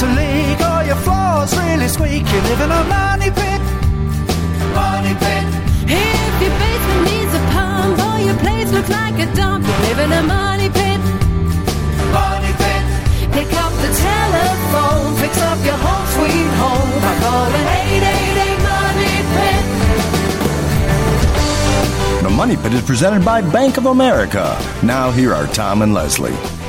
To leak or your floor's really squeak, you live in a money pit. Money pit. If your basement needs a pump or your place looks like a dump, you live in a money pit. Money pit. Pick up the telephone, fix up your home sweet home by calling 888 Money Pit. The Money Pit is presented by Bank of America. Now, here are Tom and Leslie.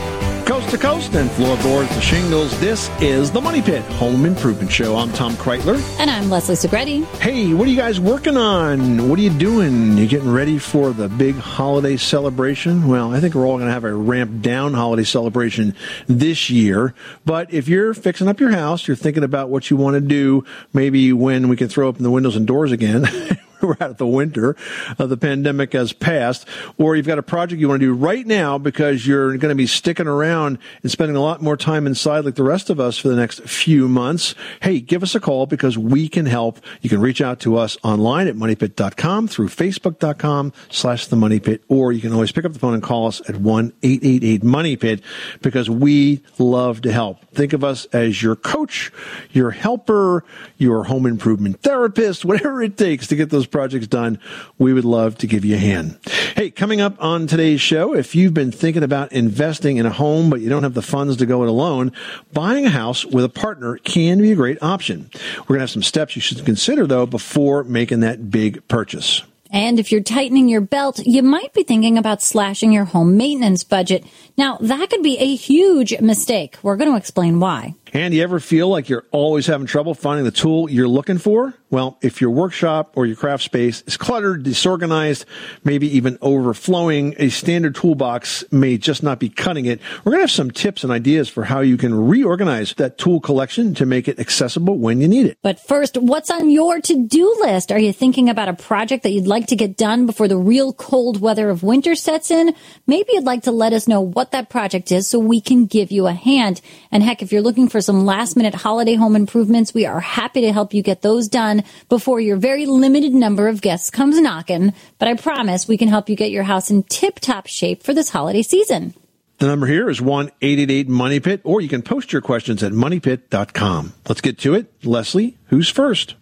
Coast to coast and floorboards to shingles, this is the Money Pit Home Improvement Show. I'm Tom Kraeutler. And I'm Leslie Segrete. Hey, what are you guys working on? What are you doing? You getting ready for the big holiday celebration? Well, I think we're all going to have a ramped down holiday celebration this year. But if you're fixing up your house, you're thinking about what you want to do, maybe when we can throw open the windows and doors again. we're out of the winter. Uh, the pandemic has passed, or you've got a project you want to do right now because you're going to be sticking around and spending a lot more time inside like the rest of us for the next few months. Hey, give us a call because we can help. You can reach out to us online at moneypit.com through facebook.com slash the money pit, or you can always pick up the phone and call us at 1-888-money-pit because we love to help. Think of us as your coach, your helper, your home improvement therapist, whatever it takes to get those projects done. We would love to give you a hand. Hey, coming up on today's show, if you've been thinking about investing in a home, but you don't have the funds to go it alone, buying a house with a partner can be a great option. We're going to have some steps you should consider though before making that big purchase. And if you're tightening your belt, you might be thinking about slashing your home maintenance budget. Now, that could be a huge mistake. We're going to explain why. And you ever feel like you're always having trouble finding the tool you're looking for? Well, if your workshop or your craft space is cluttered, disorganized, maybe even overflowing, a standard toolbox may just not be cutting it. We're going to have some tips and ideas for how you can reorganize that tool collection to make it accessible when you need it. But first, what's on your to-do list? Are you thinking about a project that you'd like to get done before the real cold weather of winter sets in? Maybe you'd like to let us know what that project is so we can give you a hand. And heck, if you're looking for some last minute holiday home improvements, we are happy to help you get those done before your very limited number of guests comes knocking. But I promise we can help you get your house in tip top shape for this holiday season. The number here is 1-888 Money Pit, or you can post your questions at moneypit.com. Let's get to it. Leslie, who's first?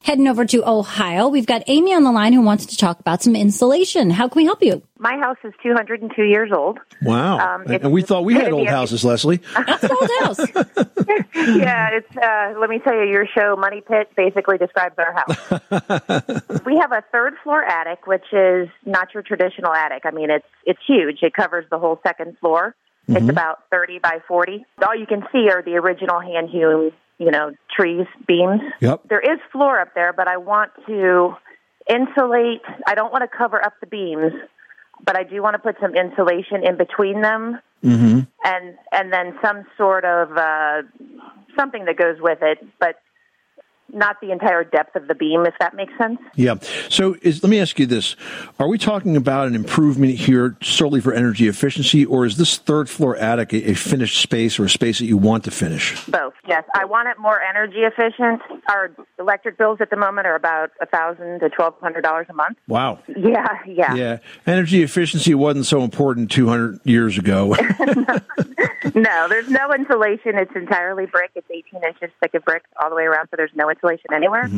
Heading over to Ohio, we've got Amy on the line who wants to talk about some insulation. How can we help you? My house is 202 years old. Wow. Um, and, we thought we had old houses, Leslie. That's an old house. yeah, it's. Uh, let me tell you, your show Money Pit basically describes our house. we have a third floor attic, which is not your traditional attic. I mean, it's it's huge. It covers the whole second floor. It's about 30 by 40. All you can see are the original hand hewn, you know, trees, beams. Yep. There is floor up there, but I want to insulate. I don't want to cover up the beams, but I do want to put some insulation in between them, Mm-hmm. and and then some sort of uh, something that goes with it, but not the entire depth of the beam, if that makes sense. Yeah. So is, let me ask you this. Are we talking about an improvement here solely for energy efficiency, or is this third floor attic a, a finished space or a space that you want to finish? Both. Yes, I want it more energy efficient. Our electric bills at the moment are about a thousand to twelve hundred dollars a month. Wow. Yeah, yeah. Yeah. Energy efficiency wasn't so important 200 years ago. No, there's no insulation. It's entirely brick. It's 18 inches thick of brick all the way around, so there's no insulation anywhere.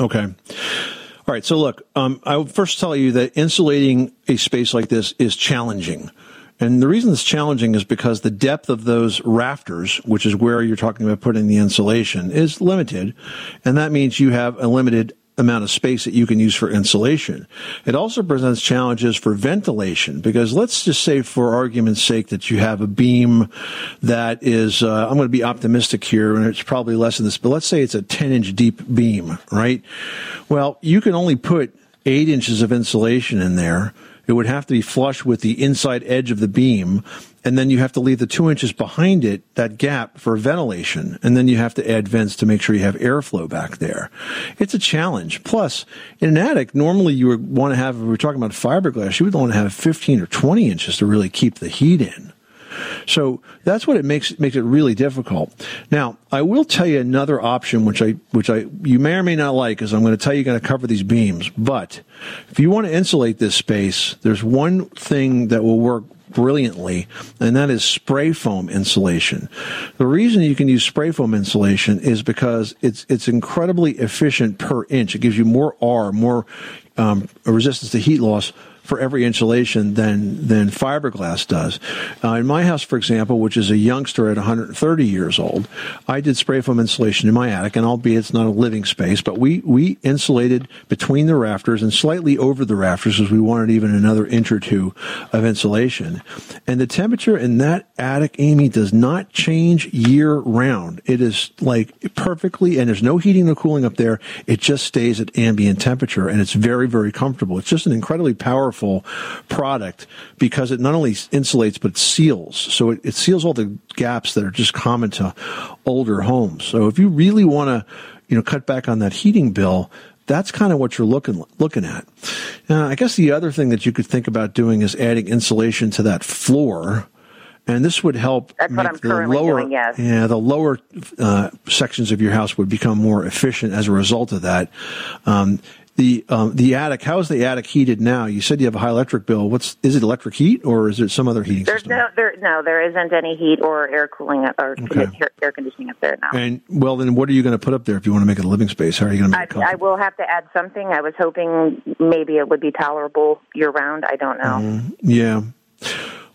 Okay. All right. So look, um, I will first tell you that insulating a space like this is challenging. And the reason it's challenging is because the depth of those rafters, which is where you're talking about putting the insulation, is limited. And that means you have a limited amount of space that you can use for insulation. It also presents challenges for ventilation because let's just say for argument's sake that you have a beam that is, uh, I'm going to be optimistic here and it's probably less than this, but let's say it's a 10 inch deep beam, right? Well, you can only put eight inches of insulation in there It would have to be flush with the inside edge of the beam, and then you have to leave the two inches behind it, that gap for ventilation, and then you have to add vents to make sure you have airflow back there. It's a challenge. Plus, in an attic, normally you would want to have, if we're talking about fiberglass, you would want to have 15 or 20 inches to really keep the heat in. So that's what it makes makes it really difficult. Now, I will tell you another option, which I which I you may or may not like, is I'm going to tell you going to cover these beams. But if you want to insulate this space, there's one thing that will work brilliantly, and that is spray foam insulation. The reason you can use spray foam insulation is because it's it's incredibly efficient per inch. It gives you more R, more um, resistance to heat loss for every insulation than than fiberglass does. Uh, in my house, for example, which is a youngster at 130 years old, I did spray foam insulation in my attic, and albeit it's not a living space, but we we insulated between the rafters and slightly over the rafters because we wanted even another inch or two of insulation. And the temperature in that attic, Amy, does not change year round. It is like perfectly, and there's no heating or cooling up there. It just stays at ambient temperature, and it's very very comfortable. It's just an incredibly powerful product because it not only insulates but seals. So it, it seals all the gaps that are just common to older homes. So if you really want to, you know, cut back on that heating bill, that's kind of what you're looking looking at. Uh, I guess the other thing that you could think about doing is adding insulation to that floor. And this would help That's what make I'm currently lower, doing, yes. yeah, the lower uh, sections of your house would become more efficient as a result of that. Um, the um, the attic, how is the attic heated now? You said you have a high electric bill. What's is it electric heat or is it some other heating There's system? no, there, no, there isn't any heat or air cooling or Okay. air, air conditioning up there now. And well, then what are you going to put up there if you want to make it a living space? How are you going to make I, it? I will have to add something. I was hoping maybe it would be tolerable year round. I don't know. Yeah.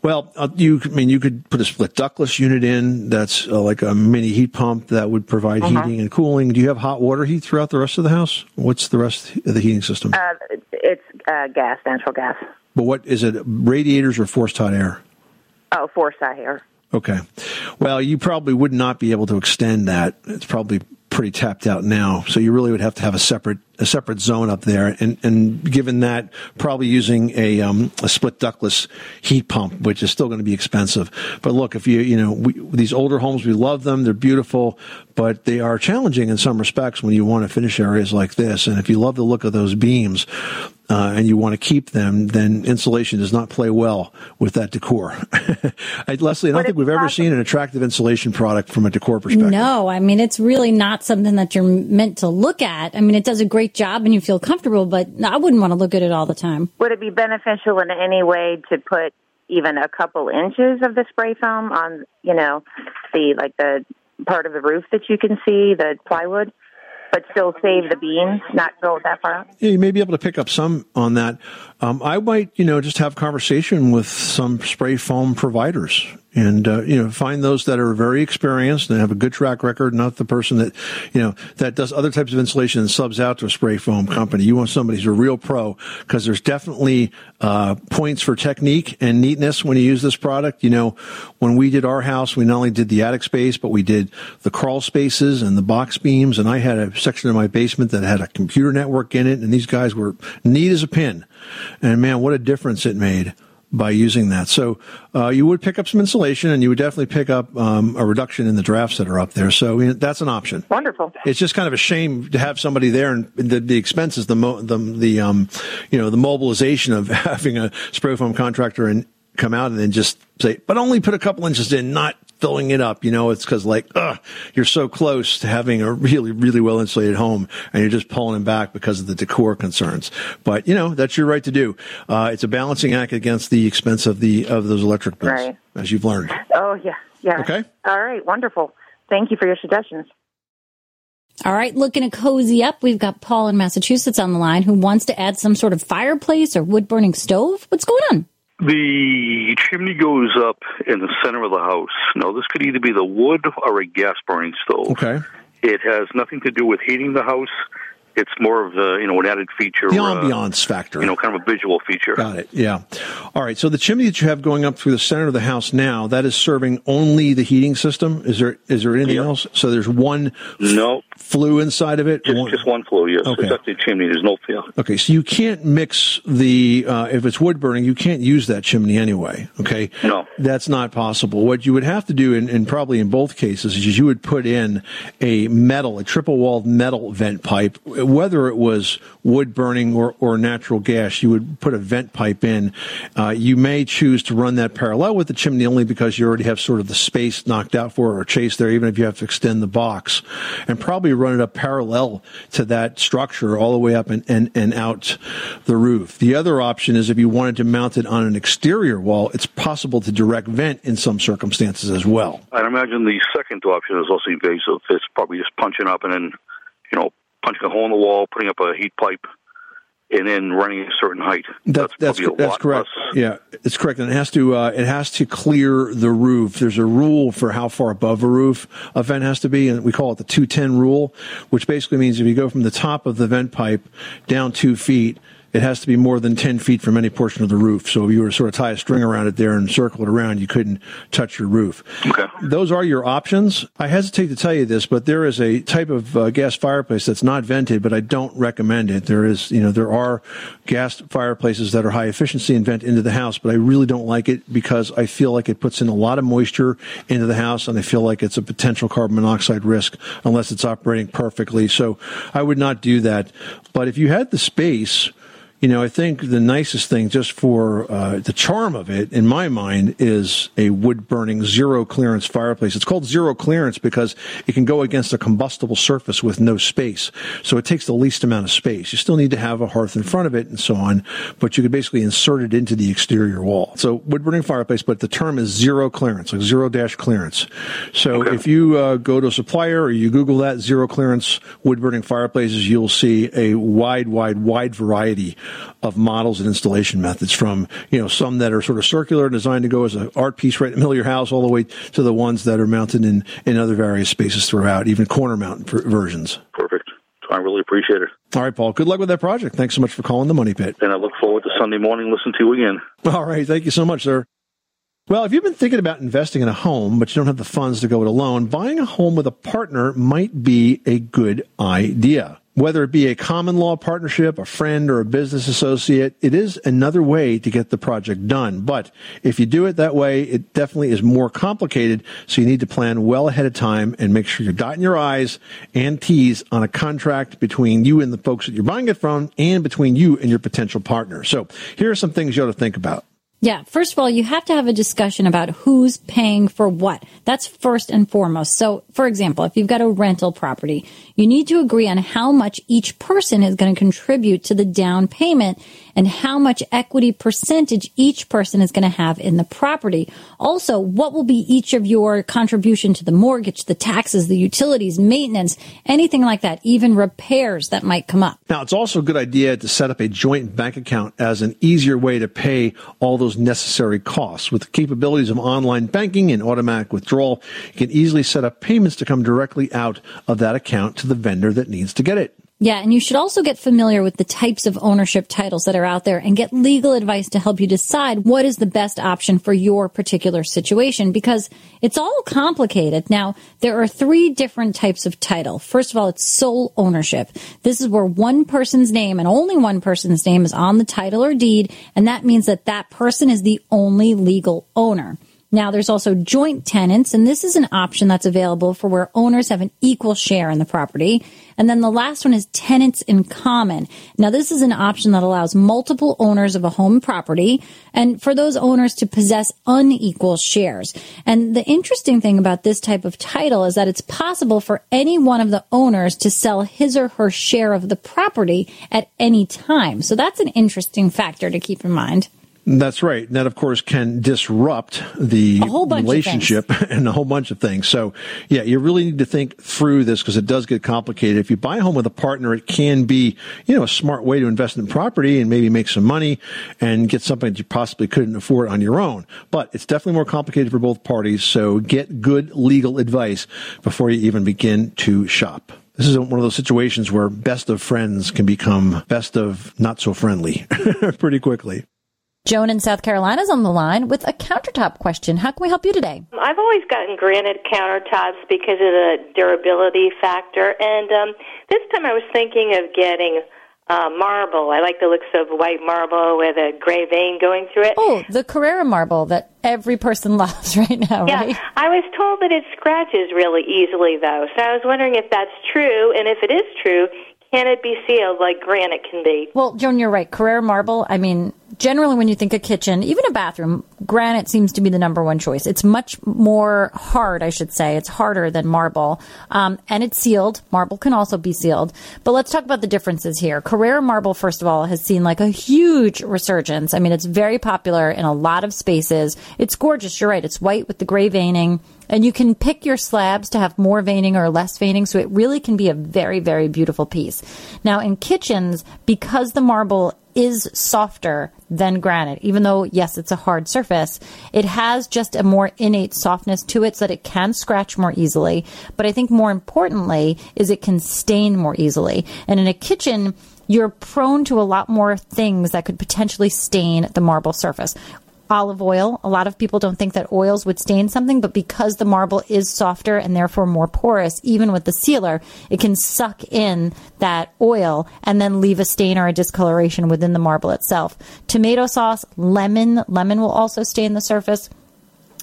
Well, uh, you, I mean, you could put a split ductless unit in. That's uh, like a mini heat pump that would provide Uh-huh. heating and cooling. Do you have hot water heat throughout the rest of the house? What's the rest of the heating system? Uh, it's uh, gas, natural gas. but what is it? Radiators or forced hot air? Oh, forced hot air. Okay. Well, you probably would not be able to extend that. It's probably pretty tapped out now. So you really would have to have a separate a separate zone up there. And and given that, probably using a um, a split ductless heat pump, which is still going to be expensive. But look, if you you know we, these older homes, we love them. They're beautiful, but they are challenging in some respects when you want to finish areas like this. And if you love the look of those beams. Uh, and you want to keep them, then insulation does not play well with that decor. I, Leslie, I don't Would it think we've ever possible- seen an attractive insulation product from a decor perspective. No, I mean, it's really not something that you're meant to look at. I mean, it does a great job and you feel comfortable, but I wouldn't want to look at it all the time. Would it be beneficial in any way to put even a couple inches of the spray foam on, you know, the like the part of the roof that you can see, the plywood, but still save the beans, not go that far out? Yeah, you may be able to pick up some on that. Um, I might, you know, just have conversation with some spray foam providers and, uh, you know, find those that are very experienced and have a good track record, not the person that, you know, that does other types of insulation and subs out to a spray foam company. You want somebody who's a real pro because there's definitely, uh, points for technique and neatness when you use this product. You know, when we did our house, we not only did the attic space, but we did the crawl spaces and the box beams. And I had a section of my basement that had a computer network in it. And these guys were neat as a pin. And man, what a difference it made by using that. So uh, you would pick up some insulation, and you would definitely pick up um, a reduction in the drafts that are up there. So you know, that's an option. Wonderful. It's just kind of a shame to have somebody there, and the, the expenses, the mo- the the um, you know, the mobilization of having a spray foam contractor and come out and then just say, but only put a couple inches in, not filling it up. You know, it's because like, ugh, you're so close to having a really, really well insulated home, and you're just pulling them back because of the decor concerns. But you know, that's your right to do. Uh, it's a balancing act against the expense of the of those electric bills, Right. as you've learned. Oh, yeah. Yeah. Okay. All right. Wonderful. Thank you for your suggestions. All right, looking to cozy up. We've got Paul in Massachusetts on the line who wants to add some sort of fireplace or wood burning stove. What's going on? The chimney goes up in the center of the house. Now, this could either be the wood or a gas burning stove. Okay. It has nothing to do with heating the house. It's more of the you know an added feature, The uh, ambiance factor. you know, kind of a visual feature. Got it. Yeah. All right. So the chimney that you have going up through the center of the house now, that is serving only the heating system. Is there is there anything else? So there's one No, flue inside of it. just One- just one flue. Yes, Okay. it's a chimney. There's no yeah. Okay, so you can't mix the uh, if it's wood burning, you can't use that chimney anyway. Okay, No. that's not possible. What you would have to do, and, and probably in both cases, is you would put in a metal, a triple walled metal vent pipe, whether it was wood burning or, or natural gas. You would put a vent pipe in. Uh, you may choose to run that parallel with the chimney only because you already have sort of the space knocked out for it or chased there, even if you have to extend the box, and probably run it up parallel to that structure all the way up and, and, and out the roof. The other option is if you wanted to mount it on an exterior wall, it's possible to direct vent in some circumstances as well. I'd imagine the second option is also invasive. It's probably just punching up and then, you know, punching a hole in the wall, putting up a heat pipe, and then running a certain height. That, that's a that's correct. less. Yeah, it's correct, and it has to uh, it has to clear the roof. There's a rule for how far above a roof a vent has to be, and we call it the two ten rule, which basically means if you go from the top of the vent pipe down two feet. It has to be more than 10 feet from any portion of the roof. So if you were to sort of tie a string around it there and circle it around, you couldn't touch your roof. Okay. Those are your options. I hesitate to tell you this, but there is a type of uh, gas fireplace that's not vented, but I don't recommend it. There is, you know, there are gas fireplaces that are high efficiency and vent into the house, but I really don't like it because I feel like it puts in a lot of moisture into the house and I feel like it's a potential carbon monoxide risk unless it's operating perfectly. So I would not do that. But if you had the space, you know, I think the nicest thing, just for uh, the charm of it, in my mind, is a wood burning zero clearance fireplace. It's called zero clearance because it can go against a combustible surface with no space. So it takes the least amount of space. You still need to have a hearth in front of it and so on, but you could basically insert it into the exterior wall. So wood burning fireplace, but the term is zero clearance, like zero dash clearance. So if you uh, go to a supplier or you Google that zero clearance wood burning fireplaces, you'll see a wide, wide, wide variety of models and installation methods from, you know, some that are sort of circular, and designed to go as an art piece right in the middle of your house, all the way to the ones that are mounted in, in other various spaces throughout, even corner mount ver- versions. Perfect. I really appreciate it. All right, Paul, good luck with that project. Thanks so much for calling the Money Pit. And I look forward to Sunday morning listening to you again. All right. Thank you so much, sir. Well, if you've been thinking about investing in a home, but you don't have the funds to go it alone, buying a home with a partner might be a good idea. Whether it be a common law partnership, a friend, or a business associate, it is another way to get the project done. But if you do it that way, it definitely is more complicated. So you need to plan well ahead of time and make sure you're dotting your I's and T's on a contract between you and the folks that you're buying it from and between you and your potential partner. So here are some things you ought to think about. Yeah, first of all, you have to have a discussion about who's paying for what. That's first and foremost. So, for example, if you've got a rental property, you need to agree on how much each person is going to contribute to the down payment and how much equity percentage each person is going to have in the property. Also, what will be each of your contribution to the mortgage, the taxes, the utilities, maintenance, anything like that, even repairs that might come up. Now, it's also a good idea to set up a joint bank account as an easier way to pay all those necessary costs. With the capabilities of online banking and automatic withdrawal, you can easily set up payments to come directly out of that account to the vendor that needs to get it. Yeah, and you should also get familiar with the types of ownership titles that are out there and get legal advice to help you decide what is the best option for your particular situation because it's all complicated. Now, there are three different types of title. First of all, it's sole ownership. This is where one person's name and only one person's name is on the title or deed, and that means that that person is the only legal owner. Now, there's also joint tenants, and this is an option that's available for where owners have an equal share in the property. And then the last one is tenants in common. Now, this is an option that allows multiple owners of a home property and for those owners to possess unequal shares. And the interesting thing about this type of title is that it's possible for any one of the owners to sell his or her share of the property at any time. So that's an interesting factor to keep in mind. That's right. And that, of course, can disrupt the A whole bunch of relationship and a whole bunch of things. So, yeah, you really need to think through this because it does get complicated. If you buy a home with a partner, it can be, you know, a smart way to invest in property and maybe make some money and get something that you possibly couldn't afford on your own. But it's definitely more complicated for both parties. So get good legal advice before you even begin to shop. This is one of those situations where best of friends can become best of not so friendly pretty quickly. Joan in South Carolina is on the line with a countertop question. How can we help you today? I've always gotten granite countertops because of the durability factor, and um, this time I was thinking of getting uh, marble. I like the looks of white marble with a gray vein going through it. Oh, the Carrara marble that every person loves right now, yeah, right? I was told that it scratches really easily, though. So I was wondering if that's true, and if it is true, can it be sealed like granite can be? Well, Joan, you're right. Carrara marble, I mean, generally when you think a kitchen, even a bathroom, granite seems to be the number one choice. It's much more hard, I should say. It's harder than marble. Um, and it's sealed. Marble can also be sealed. But let's talk about the differences here. Carrara marble, first of all, has seen like a huge resurgence. I mean, it's very popular in a lot of spaces. It's gorgeous. You're right. It's white with the gray veining. And you can pick your slabs to have more veining or less veining, so it really can be a very, very beautiful piece. Now, in kitchens, because the marble is softer than granite, even though, yes, it's a hard surface, it has just a more innate softness to it so that it can scratch more easily. But I think more importantly is it can stain more easily. And in a kitchen, you're prone to a lot more things that could potentially stain the marble surface olive oil. A lot of people don't think that oils would stain something, but because the marble is softer and therefore more porous, even with the sealer, it can suck in that oil and then leave a stain or a discoloration within the marble itself. Tomato sauce, lemon, lemon will also stain the surface.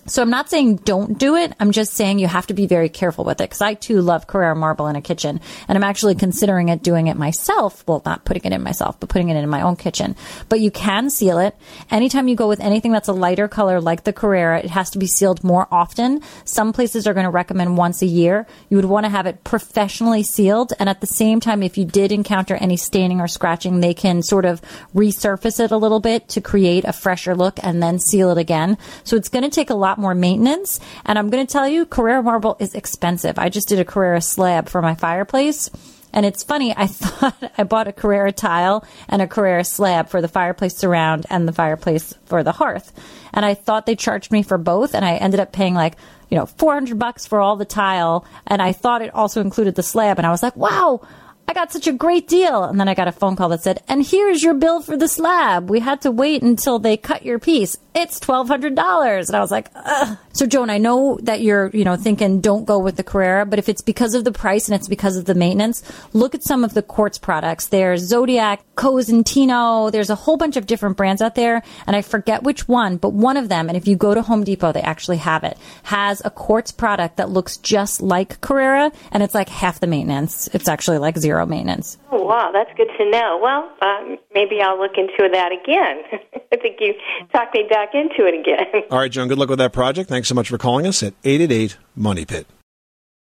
So I'm not saying don't do it. I'm just saying you have to be very careful with it because I too love Carrara marble in a kitchen and I'm actually considering it doing it myself. Well, not putting it in myself, but putting it in my own kitchen. But you can seal it. Anytime you go with anything that's a lighter color like the Carrara, it has to be sealed more often. Some places are going to recommend once a year. You would want to have it professionally sealed. And at the same time, if you did encounter any staining or scratching, they can sort of resurface it a little bit to create a fresher look and then seal it again. So it's going to take a lot lot more maintenance. And I'm going to tell you, Carrara marble is expensive. I just did a Carrara slab for my fireplace. And it's funny, I thought I bought a Carrara tile and a Carrara slab for the fireplace surround and the fireplace for the hearth. And I thought they charged me for both, and I ended up paying like, you know, 400 bucks for all the tile. And I thought it also included the slab. And I was like, wow, I got such a great deal. And then I got a phone call that said, and here's your bill for the slab. We had to wait until they cut your piece. It's $1,200. And I was like, Ugh. So Joan, I know that you're, you know, thinking don't go with the Carrara, but if it's because of the price and it's because of the maintenance, look at some of the quartz products. There's Zodiaq, Cosentino. There's a whole bunch of different brands out there. And I forget which one, but one of them, and if you go to Home Depot, they actually have it, has a quartz product that looks just like Carrara, And it's like half the maintenance. It's actually like zero maintenance. Oh, wow. That's good to know. Well, uh, maybe I'll look into that again. I think you talked me back into it again. All right, Joan, good luck with that project. Thanks so much for calling us at 888 Money Pit.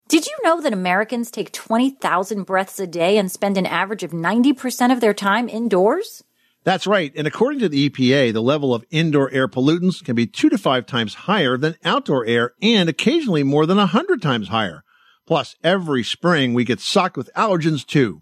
Did you know that Americans take 20,000 breaths a day and spend an average of 90% of their time indoors? That's right. And according to the EPA, the level of indoor air pollutants can be two to five times higher than outdoor air and occasionally more than a hundred times higher. Plus, every spring we get socked with allergens too.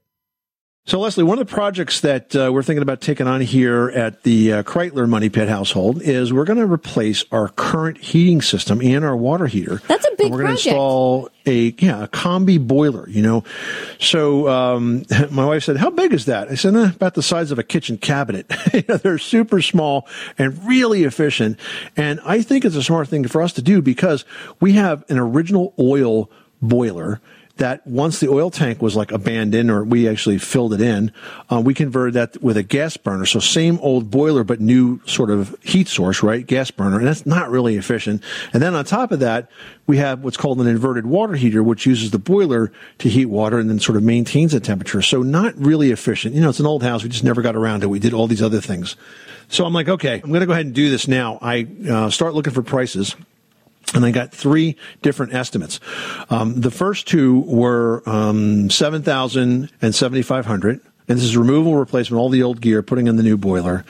So, Leslie, one of the projects that uh, we're thinking about taking on here at the uh, Kraeutler Money Pit household is we're going to replace our current heating system and our water heater. That's a big and We're going to install a yeah a combi boiler. You know, so um, my wife said, "How big is that?" I said, eh, "About the size of a kitchen cabinet." You know, They're super small and really efficient, and I think it's a smart thing for us to do because we have an original oil boiler that once the oil tank was like abandoned or we actually filled it in, uh, we converted that with a gas burner. So same old boiler, but new sort of heat source, right? Gas burner. And that's not really efficient. And then on top of that, we have what's called an inverted water heater, which uses the boiler to heat water and then sort of maintains the temperature. So not really efficient. You know, it's an old house. We just never got around to it. We did all these other things. So I'm like, okay, I'm going to go ahead and do this now. I uh, start looking for prices and I got three different estimates. Um, the first two were um, seven thousand and seventy five hundred. And this is removal, replacement, all the old gear, putting in the new boiler.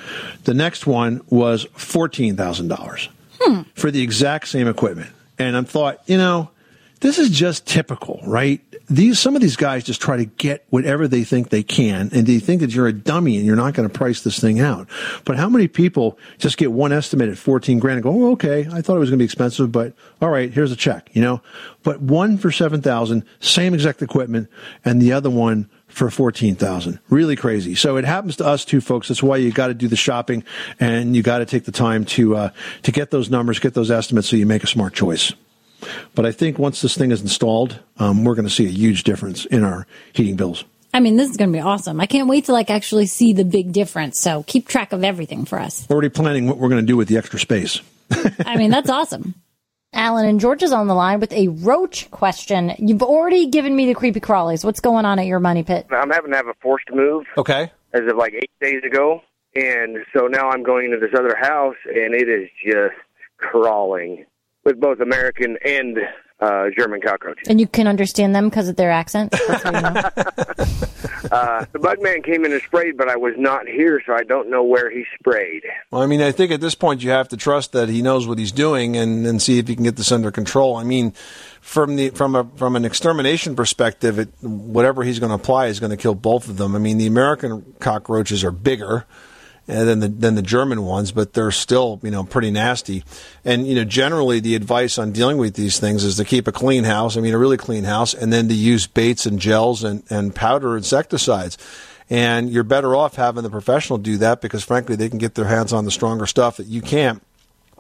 The next one was fourteen thousand dollars for the exact same equipment. And I thought, you know, this is just typical, right? These some of these guys just try to get whatever they think they can, and they think that you're a dummy and you're not going to price this thing out. But how many people just get one estimate at 14 grand and go, oh, okay, I thought it was going to be expensive, but all right, here's a check, you know? But one for 7,000, same exact equipment, and the other one for 14,000. Really crazy. So it happens to us too, folks. That's why you got to do the shopping and you got to take the time to, uh, to get those numbers, get those estimates so you make a smart choice. But I think once this thing is installed, um, we're going to see a huge difference in our heating bills. I mean, this is going to be awesome. I can't wait to like actually see the big difference. So keep track of everything for us. Already planning what we're going to do with the extra space. I mean, that's awesome. Alan and George is on the line with a roach question. You've already given me the creepy crawlies. What's going on at your money pit? I'm having to have a forced move Okay. as of like eight days ago. And so now I'm going into this other house, and it is just crawling with both American and uh, German cockroaches. And you can understand them because of their accents. That's what you know. Uh, the bug man came in and sprayed, but I was not here, so I don't know where he sprayed. Well, I mean, I think at this point you have to trust that he knows what he's doing and, and see if he can get this under control. I mean, from the from a from an extermination perspective, it, whatever he's going to apply is going to kill both of them. I mean, the American cockroaches are bigger Uh, than the than the German ones, but they're still you know pretty nasty. And you know, generally the advice on dealing with these things is to keep a clean house. I mean, a really clean house, and then to use baits and gels and and powder insecticides. And you're better off having the professional do that because, frankly, they can get their hands on the stronger stuff that you can't.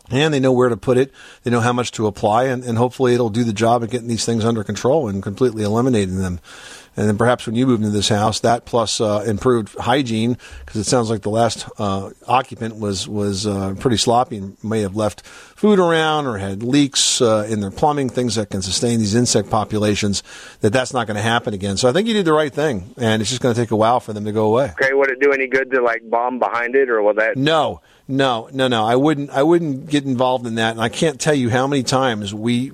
And they know where to put it. They know how much to apply, and, and hopefully it'll do the job of getting these things under control and completely eliminating them. And then perhaps when you move into this house, that plus uh, improved hygiene, because it sounds like the last uh, occupant was was uh, pretty sloppy and may have left food around or had leaks uh, in their plumbing, things that can sustain these insect populations. That that's not going to happen again. So I think you did the right thing, and it's just going to take a while for them to go away. Okay, would it do any good to like bomb behind it, or will that? No, No, no, no. I wouldn't. I wouldn't get involved in that. And I can't tell you how many times we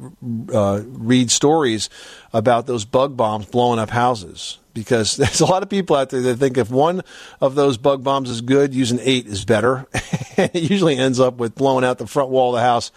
uh, read stories about those bug bombs blowing up houses. Because there's a lot of people out there that think if one of those bug bombs is good, using eight is better. it usually ends up with blowing out the front wall of the house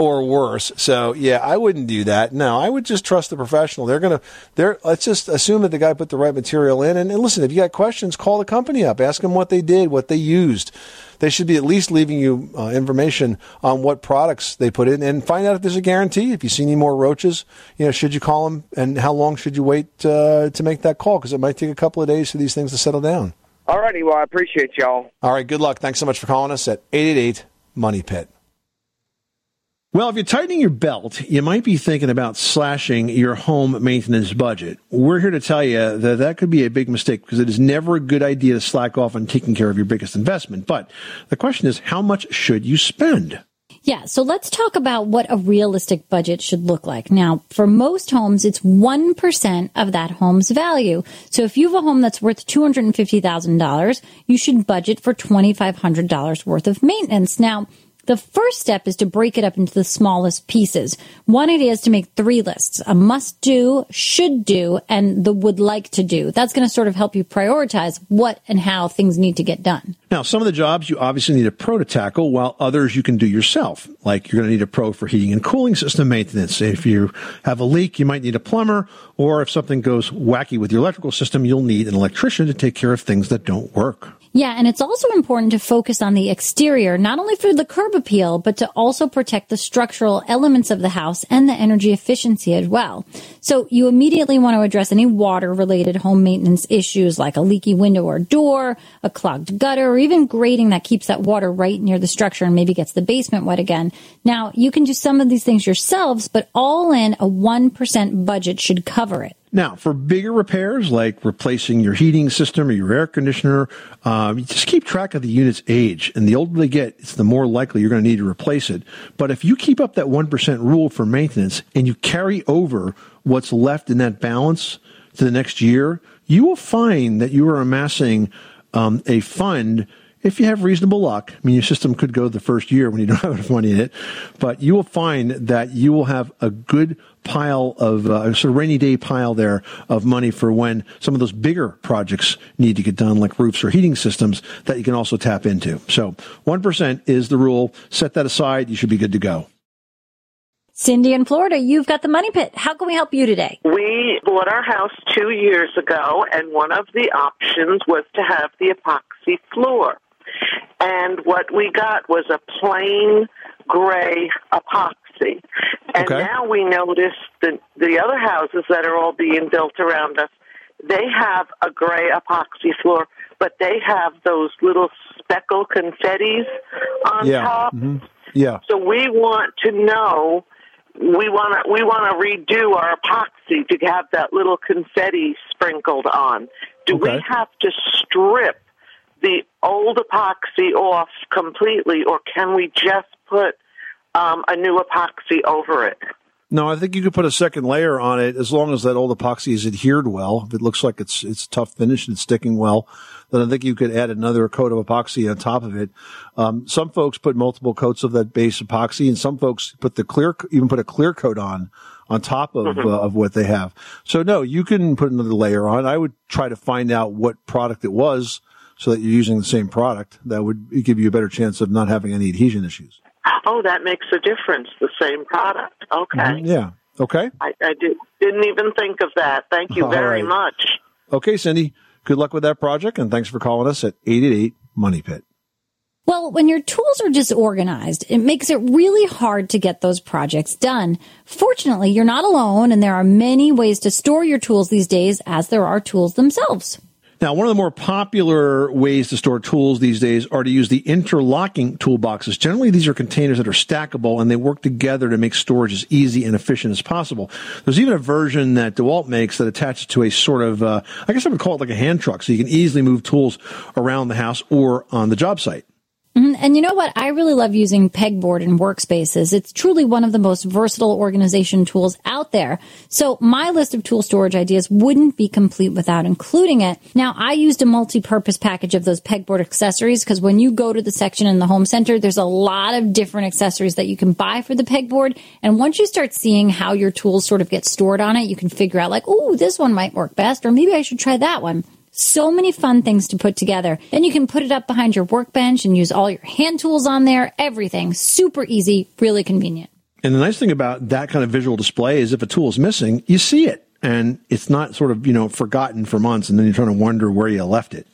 or worse. So yeah, I wouldn't do that. No, I would just trust the professional. They're gonna. They're. Let's just assume that the guy put the right material in. And, and listen, if you got questions, call the company up. Ask them what they did, what they used. They should be at least leaving you uh, information on what products they put in, and find out if there's a guarantee. If you see any more roaches, you know, should you call them, and how long should you wait uh, to make that call? Because it might take a couple of days for these things to settle down. All righty. Well, I appreciate y'all. All right. Good luck. Thanks so much for calling us at eight eight eight Money Pit. Well, if you're tightening your belt, you might be thinking about slashing your home maintenance budget. We're here to tell you that that could be a big mistake because it is never a good idea to slack off on taking care of your biggest investment. But the question is, how much should you spend? Yeah, so let's talk about what a realistic budget should look like. Now, for most homes, it's 1% of that home's value. So if you have a home that's worth $250,000, you should budget for $2,500 worth of maintenance. Now, the first step is to break it up into the smallest pieces. One idea is to make three lists a must do, should do, and the would like to do. That's going to sort of help you prioritize what and how things need to get done. Now, some of the jobs you obviously need a pro to tackle, while others you can do yourself. Like you're going to need a pro for heating and cooling system maintenance. If you have a leak, you might need a plumber, or if something goes wacky with your electrical system, you'll need an electrician to take care of things that don't work. Yeah, and it's also important to focus on the exterior, not only for the curb appeal, but to also protect the structural elements of the house and the energy efficiency as well. So you immediately want to address any water related home maintenance issues like a leaky window or door, a clogged gutter, or even grading that keeps that water right near the structure and maybe gets the basement wet again. Now, you can do some of these things yourselves, but all in a 1% budget should cover it. Now, for bigger repairs like replacing your heating system or your air conditioner, um, you just keep track of the unit's age. And the older they get, it's the more likely you're going to need to replace it. But if you keep up that 1% rule for maintenance and you carry over what's left in that balance to the next year, you will find that you are amassing um, a fund if you have reasonable luck, I mean, your system could go the first year when you don't have enough money in it, but you will find that you will have a good pile of uh, a sort of rainy day pile there of money for when some of those bigger projects need to get done, like roofs or heating systems, that you can also tap into. So, one percent is the rule. Set that aside. You should be good to go. Cindy in Florida, you've got the money pit. How can we help you today? We bought our house two years ago, and one of the options was to have the epoxy floor. And what we got was a plain gray epoxy. And Okay. now we notice that the other houses that are all being built around us, they have a gray epoxy floor, but they have those little speckle confettis on yeah. top. Mhm. Yeah. So we want to know we want to we want to redo our epoxy to have that little confetti sprinkled on. Do we have to strip the old epoxy off completely, or can we just put um, a new epoxy over it? No, I think you could put a second layer on it as long as that old epoxy is adhered well. If it looks like it's it's tough finish and it's sticking well, then I think you could add another coat of epoxy on top of it. Um, some folks put multiple coats of that base epoxy, and some folks put the clear even put a clear coat on on top of Mhm. uh, of what they have. So no, you can put another layer on. I would try to find out what product it was so that you're using the same product. That would give you a better chance of not having any adhesion issues. Oh, that makes a difference. The same product. Okay. Mhm. Yeah. Okay. I, I did, didn't even think of that. Thank you All very right. much. Okay, Cindy. Good luck with that project, and thanks for calling us at 888 Money Pit. Well, when your tools are disorganized, it makes it really hard to get those projects done. Fortunately, you're not alone, and there are many ways to store your tools these days, as there are tools themselves. Now, one of the more popular ways to store tools these days are to use the interlocking toolboxes. Generally, these are containers that are stackable and they work together to make storage as easy and efficient as possible. There's even a version that DeWalt makes that attaches to a sort of, uh, I guess I would call it like a hand truck, so you can easily move tools around the house or on the job site. Mhm. And you know what? I really love using Pegboard in workspaces. It's truly one of the most versatile organization tools out there. So my list of tool storage ideas wouldn't be complete without including it. Now, I used a multi-purpose package of those Pegboard accessories because when you go to the section in the home center, there's a lot of different accessories that you can buy for the Pegboard. And once you start seeing how your tools sort of get stored on it, you can figure out like, oh, this one might work best, or maybe I should try that one. So many fun things to put together. Then you can put it up behind your workbench and use all your hand tools on there. Everything super easy, really convenient. And the nice thing about that kind of visual display is if a tool is missing, you see it and it's not sort of, you know, forgotten for months and then you're trying to wonder where you left it.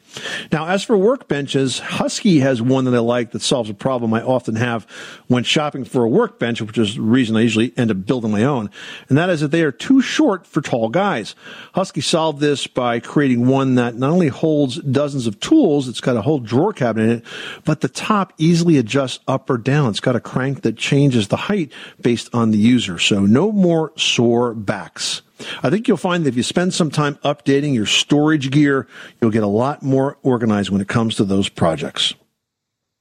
Now, as for workbenches, Husky has one that I like that solves a problem I often have when shopping for a workbench, which is the reason I usually end up building my own. And that is that they are too short for tall guys. Husky solved this by creating one that not only holds dozens of tools, it's got a whole drawer cabinet in it, but the top easily adjusts up or down. It's got a crank that changes the height based on the user. So no more sore backs. I think you'll find that if you spend some time updating your storage gear, you'll get a lot more organized when it comes to those projects.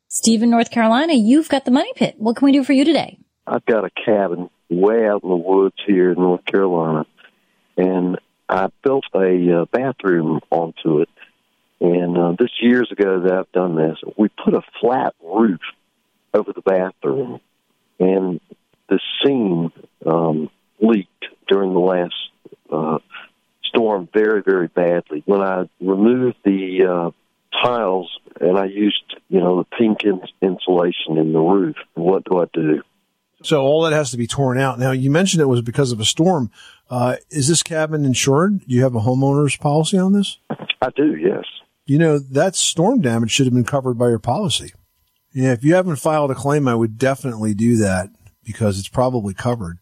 Steve in North Carolina, you've got the money pit. What can we do for you today? I've got a cabin way out in the woods here in North Carolina, and I built a uh, bathroom onto it. And uh, this years ago that I've done this, we put a flat roof over the bathroom, and the seam um, leaked during the last storm very, very badly. When I removed the uh, tiles and I used, you know, the pink in- insulation in the roof, what do I do? So all that has to be torn out. Now you mentioned it was because of a storm. Uh, is this cabin insured? Do you have a homeowner's policy on this? I do, yes. You know, that storm damage should have been covered by your policy. Yeah, if you haven't filed a claim, I would definitely do that because it's probably covered.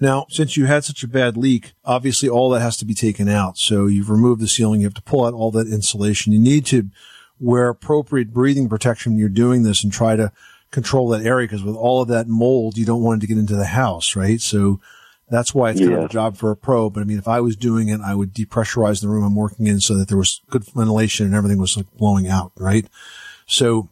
Now, since you had such a bad leak, obviously all that has to be taken out. So you've removed the ceiling. You have to pull out all that insulation. You need to wear appropriate breathing protection when you're doing this and try to control that area because with all of that mold, you don't want it to get into the house, right? So that's why it's kind of a job for a pro. But I mean, if I was doing it, I would depressurize the room I'm working in so that there was good ventilation and everything was like blowing out, right? So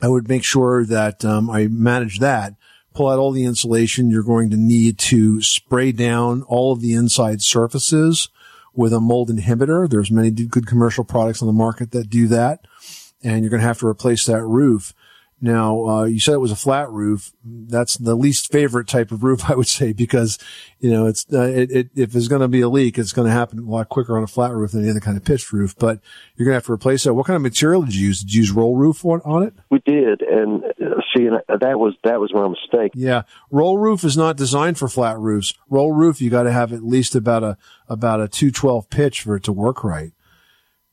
I would make sure that um, I manage that. Pull out all the insulation. You're going to need to spray down all of the inside surfaces with a mold inhibitor. There's many good commercial products on the market that do that, and you're going to have to replace that roof. Now, uh, you said it was a flat roof. That's the least favorite type of roof, I would say, because, you know, it's, uh, it, it, if there's going to be a leak, it's going to happen a lot quicker on a flat roof than any other kind of pitched roof, but you're going to have to replace that. What kind of material did you use? Did you use roll roof on, on it? We did, and uh, see, and that was that was my mistake. Yeah. Roll roof is not designed for flat roofs. Roll roof, you got to have at least about a, about a 212 pitch for it to work right.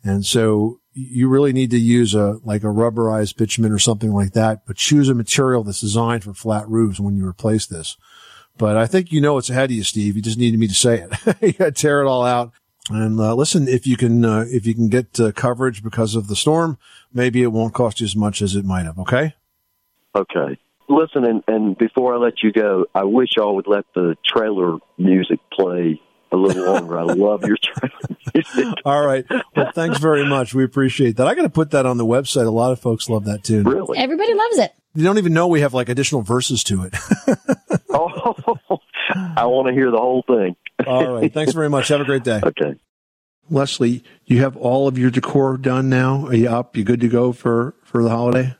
And so you really need to use a, like a rubberized bitumen or something like that, but choose a material that's designed for flat roofs when you replace this. But I think you know what's ahead of you, Steve. You just needed me to say it. you got to tear it all out. And uh, listen, if you can, uh, if you can get uh, coverage because of the storm, maybe it won't cost you as much as it might have. Okay. Okay. Listen, and, and before I let you go, I wish y'all would let the trailer music play a little longer. I love your trailer music. All right. Well, thanks very much. We appreciate that. I got to put that on the website. A lot of folks love that tune. Really? Everybody loves it. You don't even know we have like additional verses to it. Oh, I want to hear the whole thing. All right. Thanks very much. Have a great day. Okay. Leslie, you have all of your decor done now? Are you up? You good to go for, for the holiday?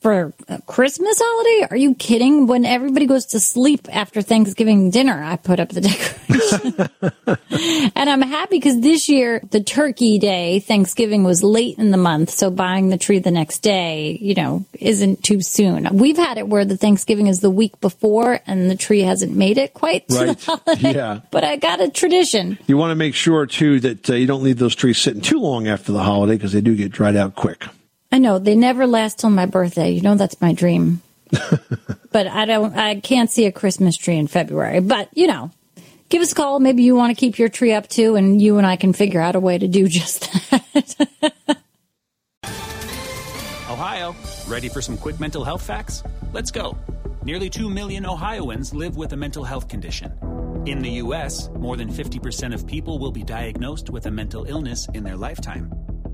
For a Christmas holiday? Are you kidding? When everybody goes to sleep after Thanksgiving dinner, I put up the decoration. and I'm happy because this year, the turkey day, Thanksgiving was late in the month. So buying the tree the next day, you know, isn't too soon. We've had it where the Thanksgiving is the week before and the tree hasn't made it quite to Right. the holiday. Yeah. But I got a tradition. You want to make sure too that uh, you don't leave those trees sitting too long after the holiday because they do get dried out quick. I know they never last till my birthday. You know that's my dream. but I don't. I can't see a Christmas tree in February. But you know, give us a call. Maybe you want to keep your tree up too, and you and I can figure out a way to do just that. Ohio, ready for some quick mental health facts? Let's go. Nearly 2 million Ohioans live with a mental health condition. In the U.S., more than 50% of people will be diagnosed with a mental illness in their lifetime.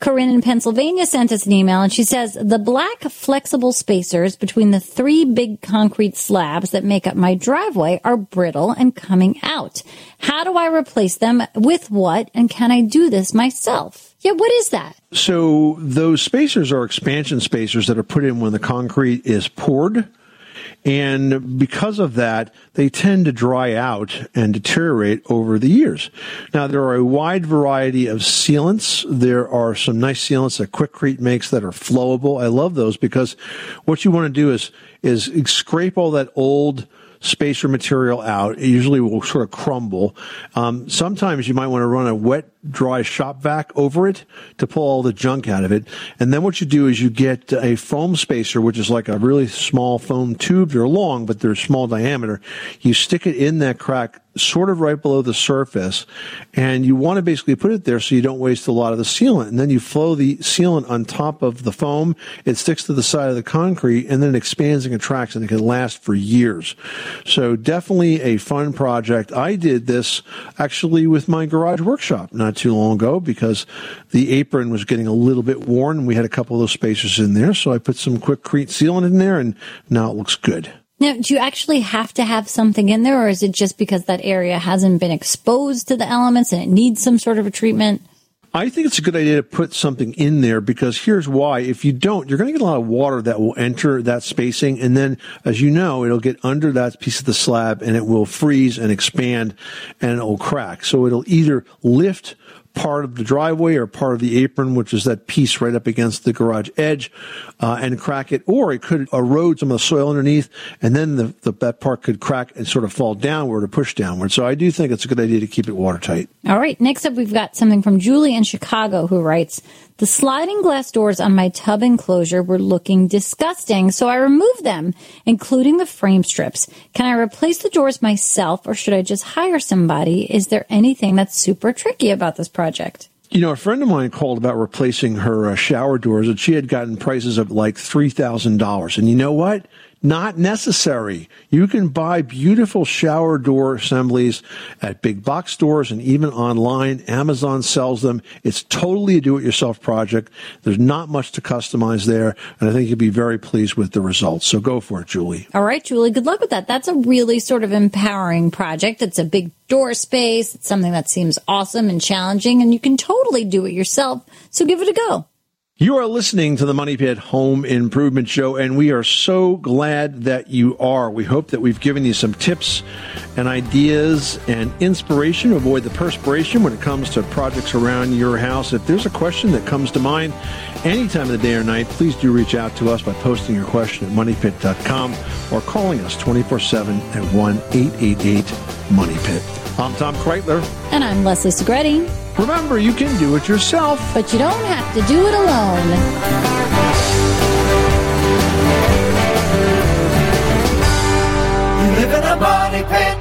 Corinne in Pennsylvania sent us an email and she says the black flexible spacers between the three big concrete slabs that make up my driveway are brittle and coming out. How do I replace them with what? And can I do this myself? Yeah, what is that? So those spacers are expansion spacers that are put in when the concrete is poured. And because of that, they tend to dry out and deteriorate over the years. Now, there are a wide variety of sealants. There are some nice sealants that Quikrete makes that are flowable. I love those because what you want to do is, is scrape all that old, spacer material out. It usually will sort of crumble. Um, sometimes you might want to run a wet, dry shop vac over it to pull all the junk out of it. And then what you do is you get a foam spacer, which is like a really small foam tube. They're long, but they're small diameter. You stick it in that crack sort of right below the surface and you want to basically put it there so you don't waste a lot of the sealant. And then you flow the sealant on top of the foam. It sticks to the side of the concrete and then it expands and contracts and it can last for years. So definitely a fun project. I did this actually with my garage workshop not too long ago because the apron was getting a little bit worn and we had a couple of those spacers in there. So i put some Quikrete sealant in there and now it looks good Now, do you actually have to have something in there, or is it just because that area hasn't been exposed to the elements and it needs some sort of a treatment? I think it's a good idea to put something in there because here's why. If you don't, you're going to get a lot of water that will enter that spacing. And then, as you know, it'll get under that piece of the slab and it will freeze and expand and it will crack. So it'll either lift part of the driveway or part of the apron, which is that piece right up against the garage edge, uh, and crack it, or it could erode some of the soil underneath, and then the, the, that part could crack and sort of fall downward or push downward. So I do think it's a good idea to keep it watertight. All right. Next up, we've got something from Julie in Chicago who writes, the sliding glass doors on my tub enclosure were looking disgusting, so I removed them, including the frame strips. Can I replace the doors myself or should I just hire somebody? Is there anything that's super tricky about this project? You know, a friend of mine called about replacing her uh, shower doors, and she had gotten prices of like three thousand dollars. And you know what? Not necessary. You can buy beautiful shower door assemblies at big box stores and even online. Amazon sells them. It's totally a do-it-yourself project. There's not much to customize there, and I think you'll be very pleased with the results. So go for it, Julie. All right, Julie, good luck with that. That's a really sort of empowering project. It's a big door space. It's something that seems awesome and challenging, and you can totally do it yourself. So give it a go. You are listening to the Money Pit Home Improvement Show, and we are so glad that you are. We hope that we've given you some tips and ideas and inspiration to avoid the perspiration when it comes to projects around your house. If there's a question that comes to mind any time of the day or night, please do reach out to us by posting your question at moneypit.com or calling us 24 7 at 1 888 Money Pit. I'm Tom Kraeutler. And I'm Leslie Segrete. Remember, you can do it yourself, but you don't have to do it alone. You live in a body pit.